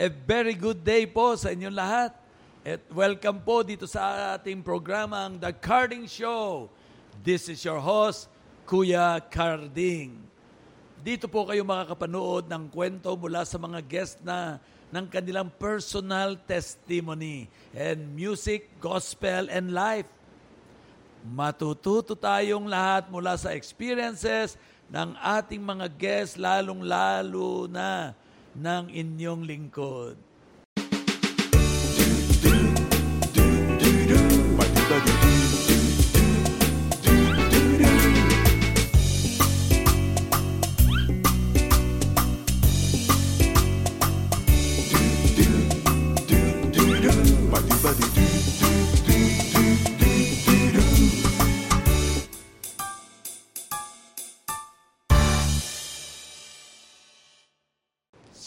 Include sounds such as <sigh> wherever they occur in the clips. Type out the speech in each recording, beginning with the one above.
A very good day po sa inyong lahat. At welcome po dito sa ating programang The Carding Show. This is your host, Kuya Carding. Dito po kayo makakapanood ng kwento mula sa mga guest na ng kanilang personal testimony and music, gospel, and life. Matututo tayong lahat mula sa experiences ng ating mga guests, lalong-lalo na ng inyong lingkod.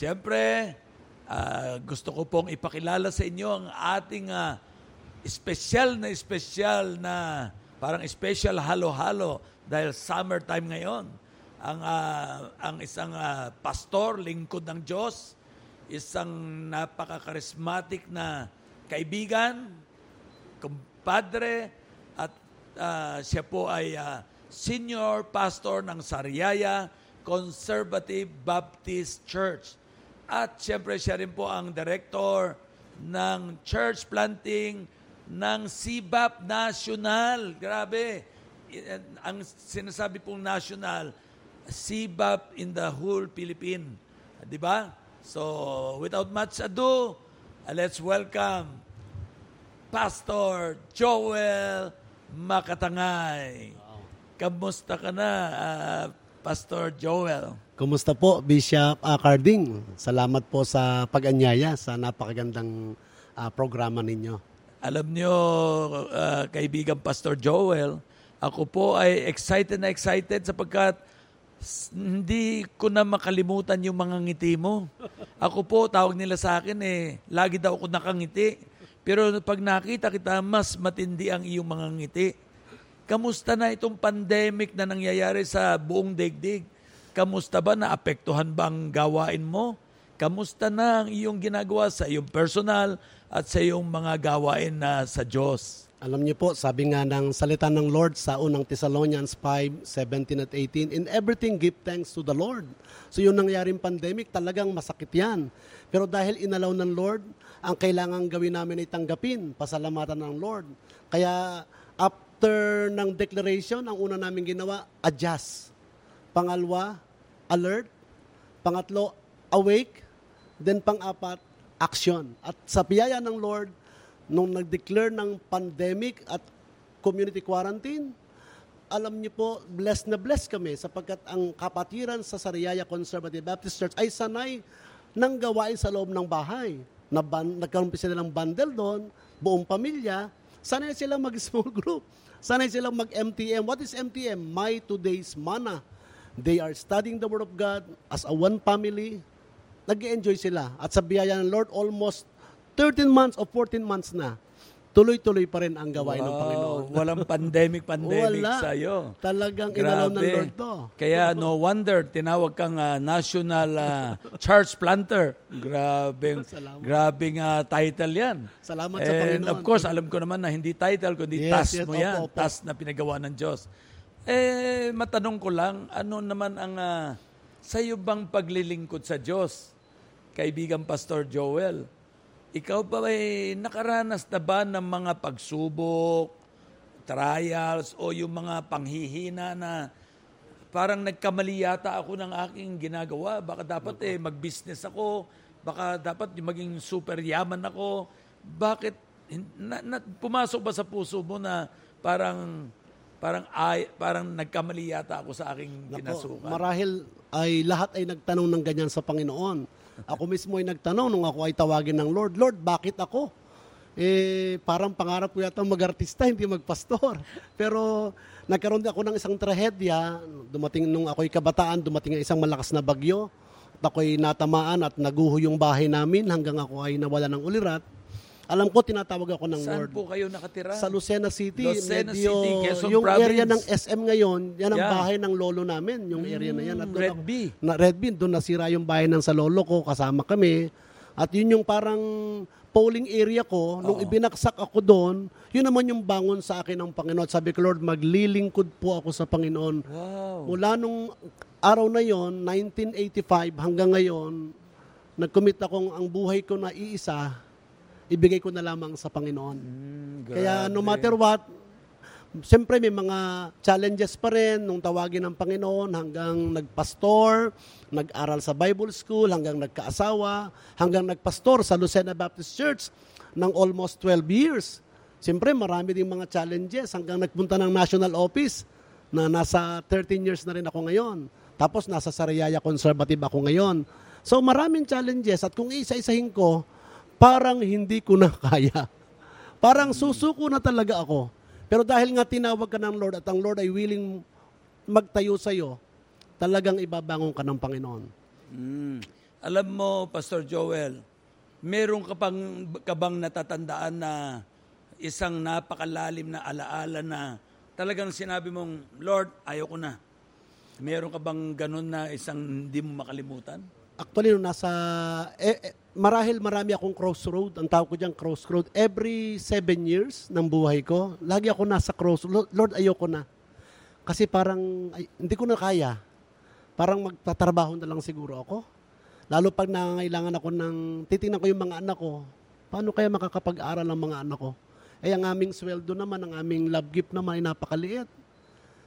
Siyempre, ah, gusto ko pong ipakilala sa inyo ang ating uh, special na special na parang special halo-halo dahil summertime ngayon. Ang ah, ang isang ah, pastor, lingkod ng Diyos, isang napaka-charismatic na kaibigan, kumpadre, at ah, siya po ay ah, senior pastor ng Sariaya Conservative Baptist Church. At siyempre siya rin po ang director ng church planting ng CBAP National. Grabe. I- Ang sinasabi pong national, CBAP in the whole Philippine. Di ba? So, without much ado, uh, let's welcome Pastor Joel Makatangay. Kamusta ka na, ah, Pastor Joel? Kumusta po, Bishop uh, Carding? Salamat po sa pag-anyaya sa napakagandang ah, programa ninyo. Alam nyo, ah, kaibigan Pastor Joel, ako po ay excited na excited sapagkat hindi ko na makalimutan yung mga ngiti mo. Ako po, tawag nila sa akin eh, lagi daw ako nakangiti. Pero pag nakita kita, mas matindi ang iyong mga ngiti. Kamusta na itong pandemic na nangyayari sa buong daigdig? Kamusta ba naapektuhan ba ang gawain mo? Kamusta na ang iyong ginagawa sa iyong personal at sa iyong mga gawain na sa Diyos? Alam niyo po, sabi nga ng salita ng Lord sa unang Thessalonians 5, 17 at 18, In everything give thanks to the Lord. So yung nangyaring pandemic, talagang masakit yan. Pero dahil inalaw ng Lord, ang kailangan gawin namin ay tanggapin, pasalamatan ng Lord. Kaya after ng declaration, ang una namin ginawa, adjust. Pangalwa, alert. Pangatlo, awake. Then pang-apat, action. At sa biyaya ng Lord, nung nag-declare ng pandemic at community quarantine, alam niyo po, blessed na blessed kami sapagkat ang kapatiran sa Sariaya Conservative Baptist Church ay sanay ng gawain sa loob ng bahay. Na ban- nagkaroon sila ng bundle doon, buong pamilya, sanay sila mag-small group. Sanay silang mag-MTM. What is MTM? My Today's Mana. They are studying the Word of God as a one family. nag enjoy sila. At sa biyaya ng Lord, almost 13 months o 14 months na, tuloy-tuloy pa rin ang gawain ng Panginoon. <laughs> walang pandemic-pandemic Wala. sa iyo. Talagang inalaw ng Lord to. Kaya no wonder tinawag kang ah, national ah, <laughs> church planter. Grabe, grabing ah, title 'yan. Salamat sa And Panginoon. of course, alam ko naman na hindi title kundi Yes, task yes, mo opo, 'yan, opo. task na pinagawa ng Diyos. Eh matanong ko lang, ano naman ang ah, sa iyo bang paglilingkod sa Diyos? Kaibigan Pastor Joel, ikaw ba ay nakaranas na ba ng mga pagsubok, trials, o yung mga panghihina na parang nagkamali yata ako ng aking ginagawa. Baka dapat eh mag-business ako, baka dapat yung maging super yaman ako. Bakit na, na, pumasok ba sa puso mo na parang parang ay parang nagkamali yata ako sa aking Nako, kinasukan? marahil ay lahat ay nagtanong ng ganyan sa Panginoon. Ako mismo ay nagtanong nung ako ay tawagin ng Lord, Lord, bakit ako? Eh, parang pangarap ko yata mag-artista, hindi magpastor. <laughs> Pero nagkaroon din ako ng isang trahedya. Dumating nung ako'y kabataan, dumating ang isang malakas na bagyo. At ako'y natamaan at naguho yung bahay namin hanggang ako ay nawala ng ulirat. Alam ko, tinatawag ako ng Saan Lord. po kayo nakatira? Sa Lucena City. Lucena medyo, City, Quezon yung Province. area ng SM ngayon, yan ang Yeah. Mm, bahay ng lolo namin, yung area na yan. At Red ako- B. Na Red Bean, doon nasira yung bahay ng sa lolo ko, kasama kami. At yun yung parang polling area ko, nung Oo. ibinaksak ako doon, yun naman yung bangon sa akin ng Panginoon. Sabi ko, Lord, maglilingkod po ako sa Panginoon. Wow. Mula nung araw na yon, 1985 hanggang ngayon, nag-commit akong ang buhay ko na iisa, ibigay ko na lamang sa Panginoon. Mm, Kaya no matter what, siyempre may mga challenges pa rin nung tawagin ng Panginoon hanggang nagpastor, nag-aral sa Bible School, hanggang nagkaasawa, hanggang nagpastor sa Lucena Baptist Church ng almost 12 years. Siyempre marami ding mga challenges hanggang nagpunta ng national office na nasa 13 years na rin ako ngayon. Tapos nasa Sariaya Conservative ako ngayon. So maraming challenges at kung isa-isahin ko, parang hindi ko na <laughs> kaya. Parang susuko na talaga ako. Pero dahil nga tinawag ka ng Lord at ang Lord ay willing magtayo sa iyo, talagang ibabangon ka ng Panginoon. Mm. Alam mo, Pastor Joel, meron ka pang ka natatandaan na isang napakalalim na alaala na talagang sinabi mong, Lord, ayoko na. Meron ka bang ganun na isang hindi mo makalimutan? Actually, nung nasa, eh, eh, marahil marami akong crossroad, ang tawag ko dyan crossroad. Every seven years ng buhay ko, lagi ako nasa crossroad. Lord, ayoko na. Kasi parang, ay, hindi ko na kaya. Parang magtatrabaho na lang siguro ako. Lalo pag nangangailangan ako ng, titingnan ko yung mga anak ko, paano kaya makakapag-aral ang mga anak ko? Eh, ang aming sweldo naman, ang aming love gift naman ay napakaliit.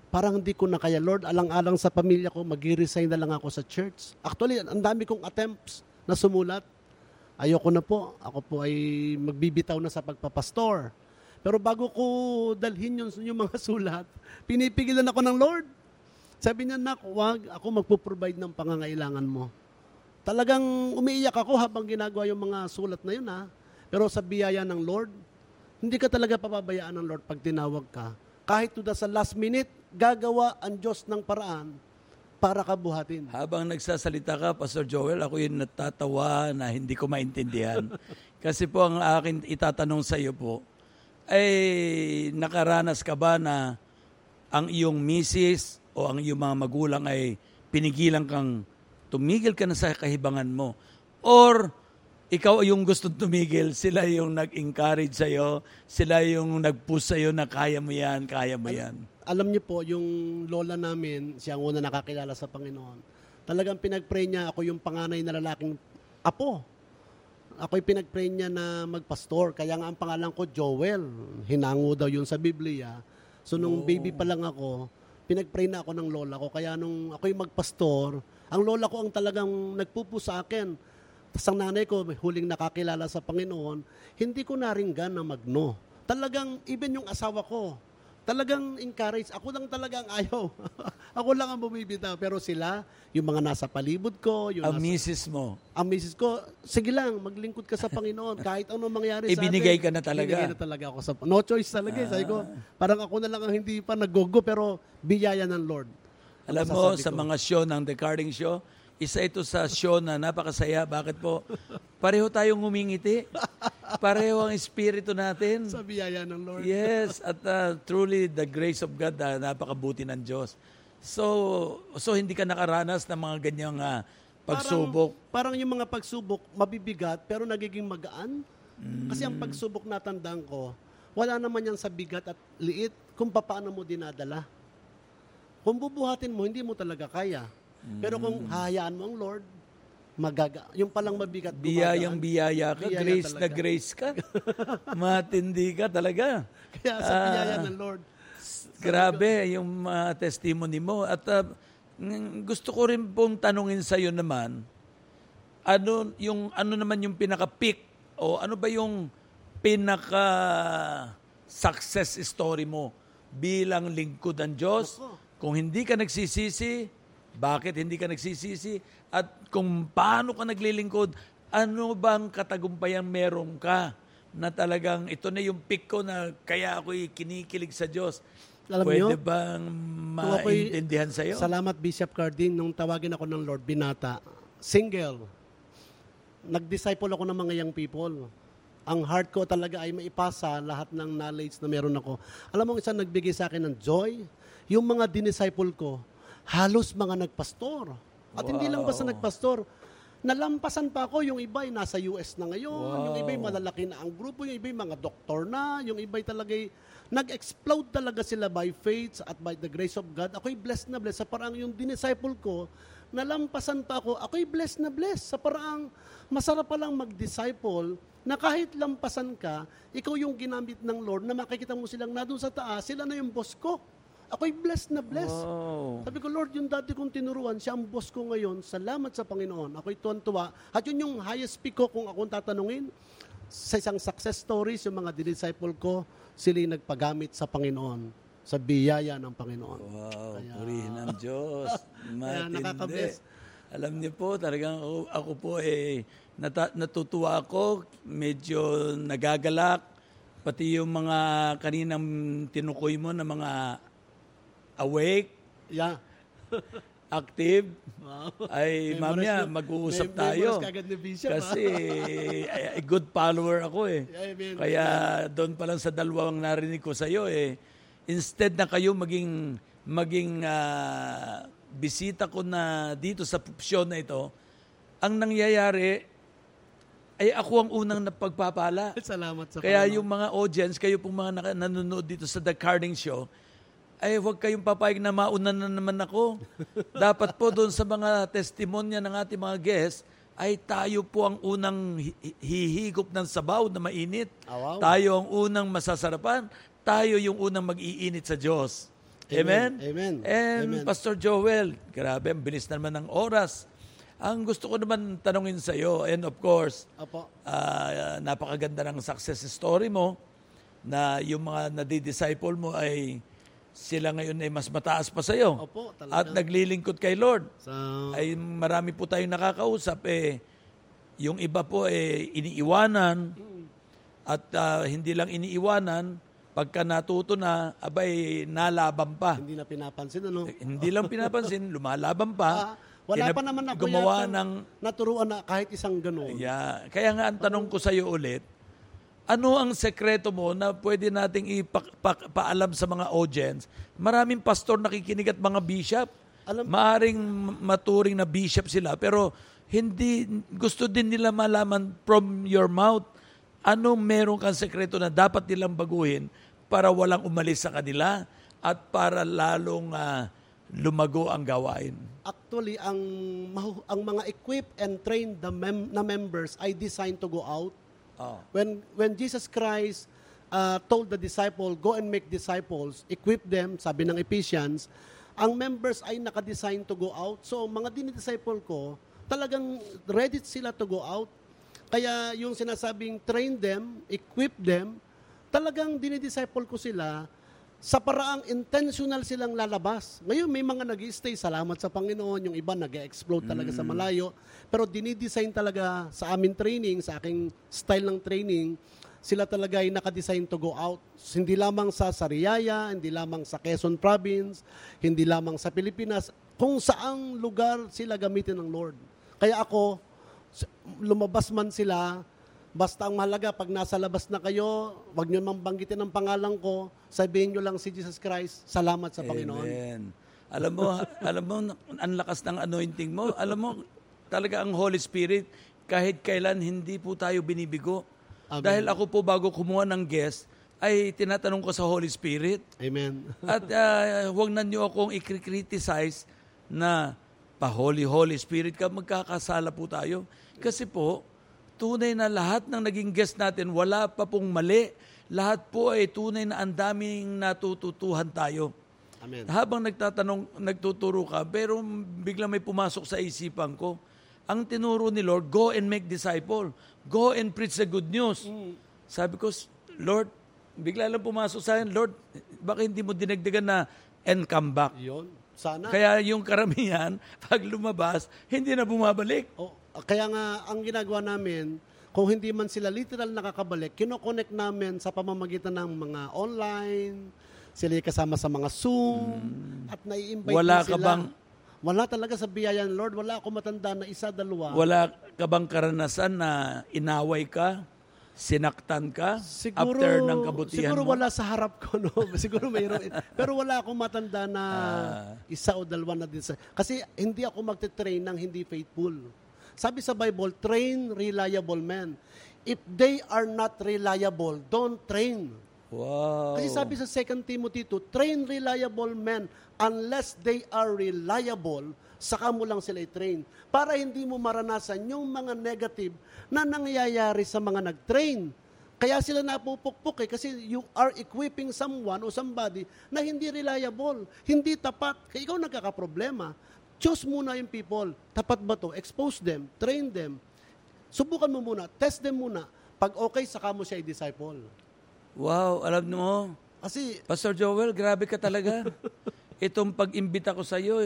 Parang hindi ko na kaya, Lord, alang-alang sa pamilya ko, mag-resign na lang ako sa church. Actually, ang dami kong attempts na sumulat. Ayoko na po. Ako po ay magbibitaw na sa pagpapastor. Pero bago ko dalhin yun, yung mga <laughs> sulat, pinipigilan ako ng Lord. Sabi niya, nak, wag, ako magpo-provide ng pangangailangan mo. Talagang umiiyak ako habang ginagawa yung mga sulat na yun, ha. Pero sa biyaya ng Lord, hindi ka talaga papabayaan ng Lord pag tinawag ka. Kahit to the sa last minute, gagawa ang Diyos ng paraan para kabuhatin. Habang nagsasalita ka, Pastor Joel, ako yung natatawa na hindi ko maintindihan. <laughs> Kasi po ang akin itatanong sa iyo po, ay nakaranas ka ba na ang iyong misis o ang iyong mga magulang ay pinigilan kang tumigil ka na sa kahibangan mo? Or ikaw yung gusto tumigil, sila yung nag-encourage sa'yo, sila yung nag-push sa'yo na kaya mo yan, kaya mo yan. Alam niyo po, yung lola namin, siya ang una nakakilala sa Panginoon. Talagang pinag-pray niya ako yung panganay na lalaking apo. Ako'y pinag-pray niya na magpastor. Kaya nga ang pangalan ko, Joel. Hinango daw yun sa Biblia. So nung baby pa lang ako, pinag-pray na ako ng lola ko. Kaya nung ako'y magpastor, ang lola ko ang talagang nagpupo sa akin. Tapos ang nanay ko, huling nakakilala sa Panginoon, hindi ko naringgan na magno. Talagang, even yung asawa ko, talagang encourage. Ako lang talaga ang ayaw. <laughs> ako lang ang bumibitaw. Pero sila, yung mga nasa palibot ko, yung Ang nasa, misis mo, ang misis ko, sige lang, maglingkod ka sa Panginoon. Kahit anong mangyari sa Ibinigay atin. ka na talaga. Ibinigay na talaga ako sa No choice talaga. eh. Sabi ko, parang ako na lang ang hindi pa nag-go pero biyaya ng Lord. Alam mo, sa mga show ng The Carding Show, isa ito sa show na napakasaya. Bakit po? Pareho tayong ngumingiti. Pareho ang espiritu natin. Sa biyaya ng Lord. Yes, at uh, truly the grace of God, uh, napakabuti ng Diyos. So, so hindi ka nakaranas ng mga ganyang uh, pagsubok. Parang, parang yung mga pagsubok, mabibigat, pero nagiging magaan. Kasi Mm. ang pagsubok na tandaan ko, wala naman yan sa bigat at liit kung paano mo dinadala. Kung bubuhatin mo, hindi mo talaga kaya. Pero kung Mm. hahayaan mo ang Lord, magaga. Yung palang mabigat, Biyayang biyaya ka, Biyaya grace na talaga. grace ka. <laughs> Matindi ka talaga. Kaya sa biyaya ng Lord. Grabe yung mga testimony mo. At uh, gusto ko rin pong tanungin sa iyo naman, ano yung ano naman yung pinaka-peak o ano ba yung pinaka success story mo bilang lingkod ng Diyos? Kung hindi ka nagsisisi, bakit hindi ka nagsisisi? At kung paano ka naglilingkod, ano bang katagumpayang meron ka na talagang ito na yung peak ko na kaya ako'y kinikilig sa Diyos? Alam Pwede niyo, bang maintindihan sa iyo? Salamat Bishop Cardin nung tawagin ako ng Lord Binata. Single. Nag-disciple ako ng mga young people. Ang heart ko talaga ay maipasa lahat ng knowledge na meron ako. Alam mo, isang nagbigay sa akin ng joy, yung mga dinisciple ko, halos mga nagpastor. At hindi lang basta nagpastor, nalampasan pa ako, yung iba ay nasa US na ngayon, Wow. yung iba ay malalaki na ang grupo, yung iba ay mga doktor na, yung iba ay talaga nag-explode talaga sila by faith at by the grace of God. Ako'y blessed na blessed. Sa parang yung dinisciple ko, nalampasan pa ako, ako'y blessed na blessed. Sa parang masarap palang mag-disciple na kahit lampasan ka, ikaw yung ginamit ng Lord na makikita mo silang na sa taas, sila na yung boss ko. Ako'y blessed na blessed. Wow. Sabi ko, Lord, yung dati kong tinuruan, siya ang boss ko ngayon. Salamat sa Panginoon. Ako'y tuwan-tuwa. At yun yung highest peak ko kung akong tatanungin. Sa isang success stories, yung mga disciple ko, sila yung nagpagamit sa Panginoon. Sa biyaya ng Panginoon. Wow, purihin ng <laughs> Diyos. Kaya Matindi. Alam niyo po, talagang ako, ako po eh, nata- natutuwa ako, medyo nagagalak, pati yung mga kaninang tinukoy mo na mga awake, Yeah. active, Wow. ay mamaya mag-uusap tayo. Bishop. Kasi eh, good follower ako eh. Amen. Kaya doon pa lang sa dalawang narinig ko sa iyo eh instead na kayo maging maging ah, bisita ko na dito sa show na ito, ang nangyayari ay ako ang unang napagpapala. Salamat sa Kaya Panginoon. yung mga audience, kayo pong mga nanonood dito sa The Carding Show, ay huwag kayong papayag na mauna na naman ako. Dapat po doon sa mga testimonya ng ating mga guests, ay tayo po ang unang hi- hi- hihigop ng sabaw na mainit. Ah, wow. Tayo ang unang masasarapan. Tayo yung unang mag-iinit sa Diyos. Amen? Amen. Amen. And Amen. Pastor Joel, grabe, ang bilis naman ng oras. Ang gusto ko naman tanungin sa iyo, and of course, Apo. Ah, napakaganda ng success story mo na yung mga nadi-disciple mo ay sila ngayon ay mas mataas pa sa iyo. Opo, talaga. At naglilingkod kay Lord. Sa, Ay marami po tayong nakakausap eh yung iba po eh iniiwanan at ah, hindi lang iniiwanan pagka natuto na abay nalaban pa. hindi na pinapansin, ano? hindi lang pinapansin, <laughs> lumalaban pa. Ah, wala pa naman ako gumawa yata ng naturuan na kahit isang ganun. Yeah. Kaya nga ang tanong ko sa iyo ulit, ano ang sekreto mo na pwede nating ipaalam sa mga audience? Maraming pastor nakikinig at mga bishop. Alam- Maaring maturing na bishop sila pero hindi gusto din nila malaman from your mouth ano meron kang sekreto na dapat nilang baguhin para walang umalis sa kanila at para lalong ah, lumago ang gawain. Actually, ang ang mga equipped and trained the mem- na members ay designed to go out. Oh. When when Jesus Christ uh, told the disciple, go and make disciples, equip them, sabi ng Ephesians, ang members ay nakadesign to go out. So, mga dinidisciple ko, talagang ready sila to go out. Kaya yung sinasabing train them, equip them, talagang dinidisciple ko sila sa paraang intentional silang lalabas. Ngayon, may mga nag stay salamat sa Panginoon. Yung iba nag explode talaga sa malayo. Pero dinidesign talaga sa amin training, sa aking style ng training, sila talaga ay nakadesign to go out. Hindi lamang sa Sariaya, hindi lamang sa Quezon Province, hindi lamang sa Pilipinas, kung saang lugar sila gamitin ng Lord. Kaya ako, lumabas man sila, basta ang mahalaga, pag nasa labas na kayo, wag nyo mang banggitin ang pangalan ko, sabihin nyo lang si Jesus Christ, salamat sa Panginoon. Amen. Alam mo, alam mo, ang lakas ng anointing mo. Alam mo, talaga ang Holy Spirit, kahit kailan hindi po tayo binibigo. Amen. Dahil ako po bago kumuha ng guest, ay tinatanong ko sa Holy Spirit. Amen. <laughs> At uh, huwag na niyo akong i-criticize na pa-Holy Holy Spirit ka, magkakasala po tayo. Kasi po, tunay na lahat ng naging guest natin, wala pa pong mali. Lahat po ay tunay na ang daming natututuhan tayo. Amen. Habang nagtatanong, nagtuturo ka, pero biglang may pumasok sa isipan ko, ang tinuro ni Lord, go and make disciple. Go and preach the good news. Sabi ko, Lord, bigla lang pumasok sa akin, Lord, baka hindi mo dinagdagan na and come back. Yun. Sana. Kaya yung karamihan, <laughs> pag lumabas, hindi na bumabalik. O, kaya nga, ang ginagawa namin, kung hindi man sila literal nakakabalik, kinoconnect namin sa pamamagitan ng mga online, sila kasama sa mga Zoom, at nai-invite. Wala din ka sila. bang- Wala talaga sa biyayan, Lord. Wala ako matanda na isa, dalawa. Wala ka bang karanasan na inaway ka, sinaktan ka, after ng kabutihan siguro mo? wala sa harap ko, no? <laughs> siguro mayroon. Pero wala akong matanda na Ah. isa o dalawa na din sa... Kasi hindi ako magte-train ng hindi faithful. Sabi sa Bible, train reliable men. If they are not reliable, don't train. Wow. Kasi sabi sa 2 Timothy 2, train reliable men unless they are reliable, saka mo lang sila i-train. Para hindi mo maranasan yung mga negative na nangyayari sa mga nag-train. Kaya sila napupukpok eh, kasi you are equipping someone o somebody na hindi reliable, hindi tapat. Kaya ikaw nagkakaproblema. Choose muna yung people. Tapat ba to? Expose them, train them. Subukan mo muna, test them muna. Pag okay, saka mo siya i-disciple. Wow, alam mo, Kasi Pastor Joel, grabe ka talaga. <laughs> Itong pag-imbita ko sa iyo,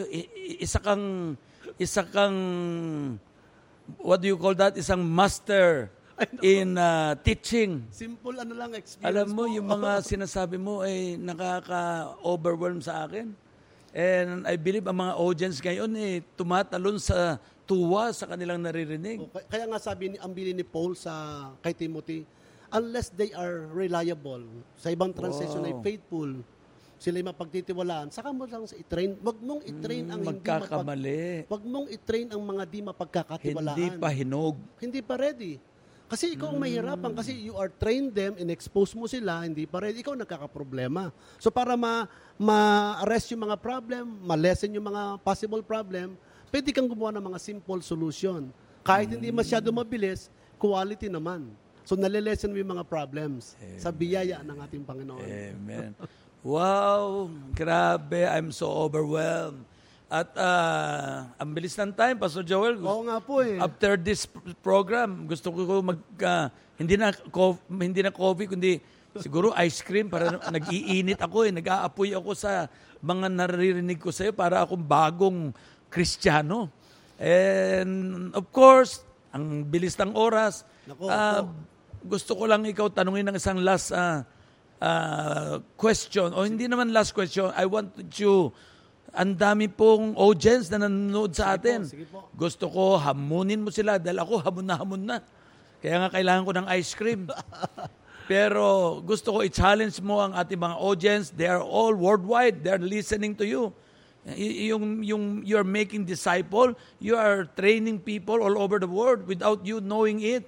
isa kang isa kang what do you call that? Isang master in uh, teaching. simple ano lang experience Alam mo, po. yung mga <laughs> sinasabi mo ay nakaka-overwhelm sa akin. And I believe ang mga audience ngayon eh, tumatalon sa tuwa sa kanilang naririnig. O, kaya- Kaya nga sabi ni ang bili ni Paul sa kay Timothy, unless they are reliable, sa ibang translation ay Wow. faithful, sila ay mapagtitiwalaan, saka mo lang sa i-train. Wag mong i-train ang hindi mapag, Magkakamali. Wag mong i-train ang mga di mapagkakatiwalaan. Hindi pa hinog. Hindi pa ready. Kasi ikaw ang mahirapan kasi you are trained them and expose mo sila, hindi pa ready. Ikaw nagkakaproblema. So para ma ma-arrest yung mga problem, ma-lessen yung mga possible problem, pwede kang gumawa ng mga simple solution. Kahit hindi masyado mabilis, quality naman. So nalilesen mo yung mga problems sa biyaya ng ating Panginoon. Amen. Wow, grabe. I'm so overwhelmed. At ah, ang bilis ng time, Pastor Joel. Oo nga po eh. After this pr- program, gusto ko mag ah, hindi na co- hindi na coffee kundi siguro ice cream para <laughs> nag-iinit ako eh, nag-aapoy ako sa mga naririnig ko sa iyo para akong bagong Kristiyano. And of course, ang bilis ng oras. Nako, ah, gusto ko lang ikaw tanungin ng isang last ah, ah, question o hindi naman last question. I want you ang dami pong audience na nanonood sa atin. sige po. Gusto ko hamunin mo sila dahil ako hamon na hamon na. Kaya nga kailangan ko ng ice cream. <laughs> Pero gusto ko i-challenge mo ang ating mga audience. They are all worldwide. They are listening to you. Y- yung, yung you're making disciple, you are training people all over the world without you knowing it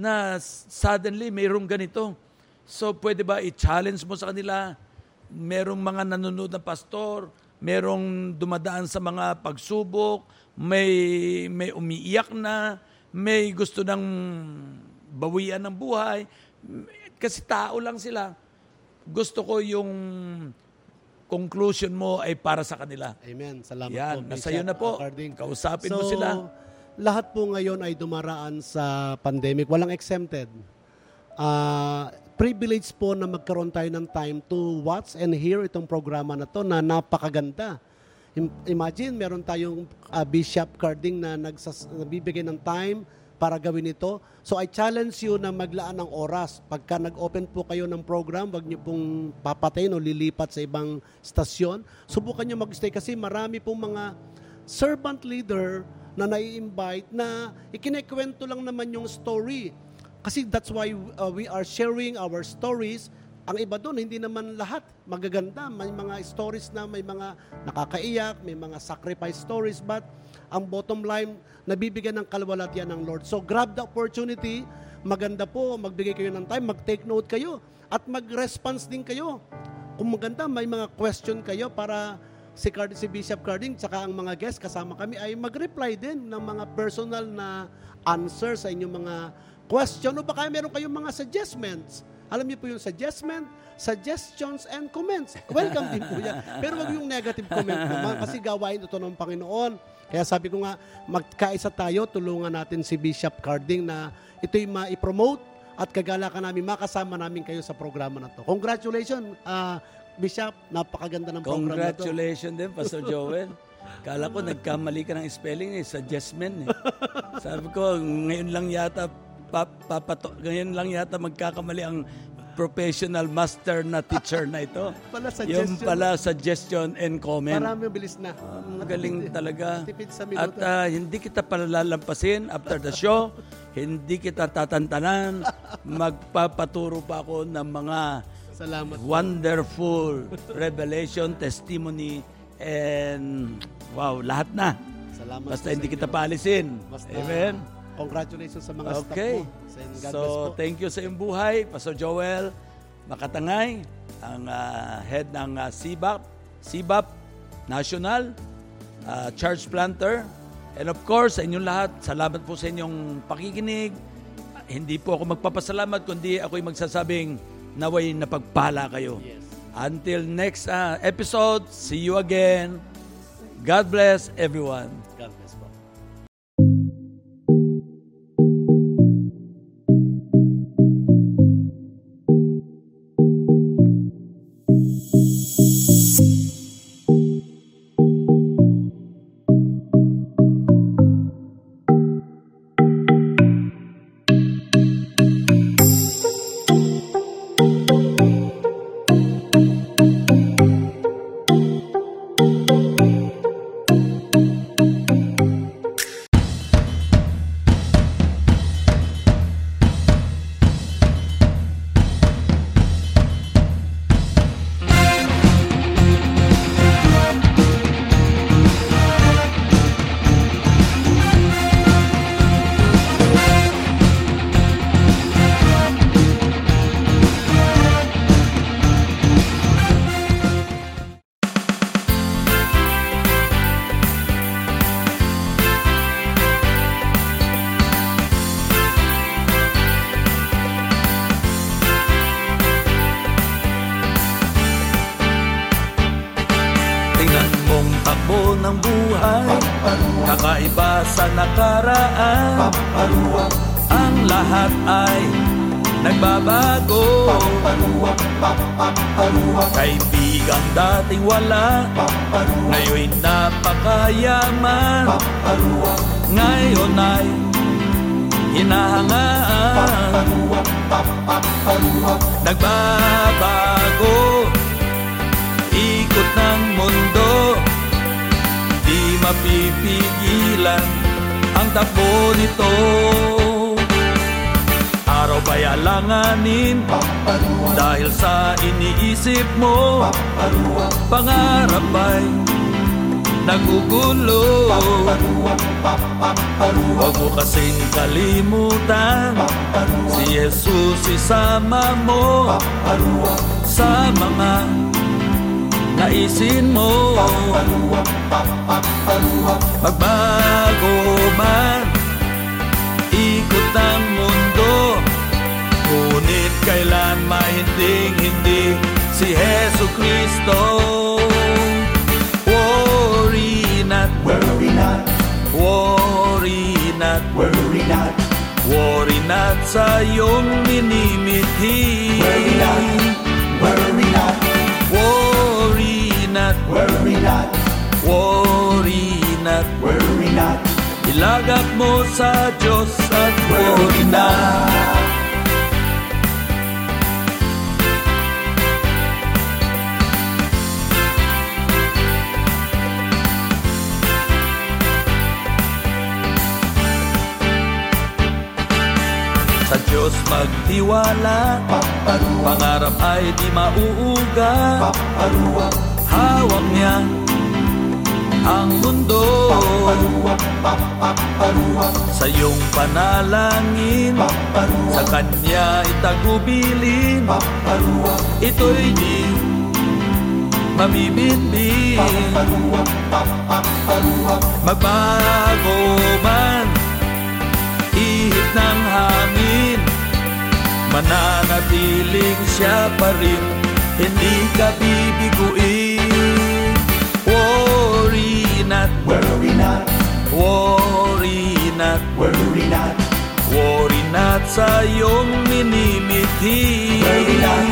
na suddenly mayroong ganito. So pwede ba i-challenge mo sa kanila? Merong mga nanonood na pastor, merong dumadaan sa mga pagsubok, may may umiiyak na, may gusto ng bawian ng buhay. Kasi tao lang sila. Gusto ko yung conclusion mo ay para sa kanila. Amen. Salamat Yan, po. nasa iyo na po. Carding. Kausapin mo sila. Lahat po ngayon ay dumaraan sa pandemic. Walang exempted. Ah, privilege po na magkaroon tayo ng time to watch and hear itong programa na to na napakaganda. Im- Imagine, meron tayong ah, Bishop Carding na nagsas- nabibigay ng time para gawin ito. So I challenge you na maglaan ng oras. Pagka nag-open po kayo ng program, wag niyo pong papatayin o lilipat sa ibang stasyon. Subukan niyo mag-stay kasi marami pong mga servant leader na nai-invite na ikinikwento lang naman yung story. Kasi that's why uh, we are sharing our stories. Ang iba doon, hindi naman lahat magaganda. May mga stories na may mga nakakaiyak, may mga sacrifice stories. But ang bottom line, nabibigyan ng kalwalatian ng Lord. So grab the opportunity. Maganda po, magbigay kayo ng time, mag-take note kayo. At mag-response din kayo. Kung maganda, may mga question kayo para si, Card, si Bishop Carding tsaka ang mga guests kasama kami ay mag-reply din ng mga personal na answer sa inyong mga question o baka meron kayong mga suggestions. Alam niyo po yung suggestment, suggestions, and comments. Welcome din po yan. Pero wag yung negative comment naman kasi gawain ito ng Panginoon. Kaya sabi ko nga, magkaisa tayo, tulungan natin si Bishop Carding na ito'y ma-promote at kagalakan namin, makasama namin kayo sa programa na to. Congratulations, ah, Bishop. Napakaganda ng program na to. Congratulations din, Pastor Joel. Kala ko nagkamali ka ng spelling eh, suggestment eh. Sabi ko, ngayon lang yata papato, ngayon lang yata magkakamali ang professional master na teacher na ito. <laughs> Pala Yung suggestion. pala suggestion and comment. Marami bilis na. Ang galing talaga. Tipid sa At ah, hindi kita palalampasin after the show. <laughs> hindi kita tatantanan. Magpapaturo pa ako ng mga Salamat. wonderful <laughs> revelation, testimony, and wow, lahat na. Salamat Basta hindi kita paalisin. Basta, Amen. Congratulations sa mga Okay. staff mo. So, thank you sa iyong buhay, Pastor Joel Makatangay, ang ah, head ng ah, CBAP, CBAP National, ah, church planter. And of course, sa inyong lahat, salamat po sa inyong pakikinig. Hindi po ako magpapasalamat, kundi ako'y magsasabing naway napagpala kayo. Yes. Until next ah, episode, see you again. God bless everyone. Buhay Kakaiba sa nakaraan. Ang lahat ay nagbabago. Kaibigang dating wala Ngayon'y napakayaman. Ngayon ay hinahangaan. Nagbabago Ikot ng mundo Di mapipigilan Ang takbo nito. Araw ba'y alanganin? Dahil sa iniisip mo Pangarap ay nagugulo? Huwag mo kasing kalimutan Si Jesus isama mo Sa mga naisin mo Magbago man Ikot ang mundo. Ngunit kailan mahinding hindi Si Heso Kristo? Worry not, Worry not, worry not. Worry not, Worry not sa iyong minimithi. Worry not. worry not, Worry Ilagak mo sa Diyos at worry not Sa Diyos magtiwala. Pangarap ay di mauuga Hawak niya ang mundo. Sa iyong panalangin Sa Kanya itagubilin. Ito'y di mabibinbin Magbago man Ihip ng hangin Mananatiling siya pa rin. Hindi ka bibiguin. Worry not, worry not, worry not worry not, Worry not sa iyong minimithi worry not,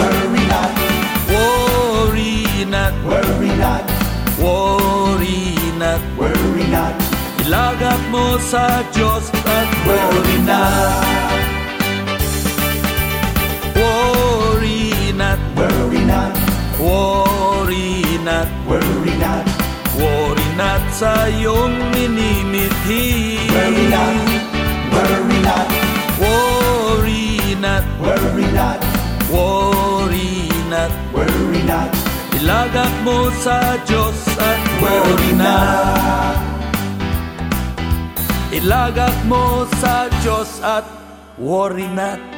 worry not, Worry not, worry not, worry not worry not, Ilagak mo sa Diyos at worry not Worry not, worry not, worry not worry not, Worry not sa iyong minimithi. Worry not, worry not, Worry not, worry not, worry not. Worry not, Ilagak mo sa Diyos at worry not, Ilagak mo sa Diyos at worry not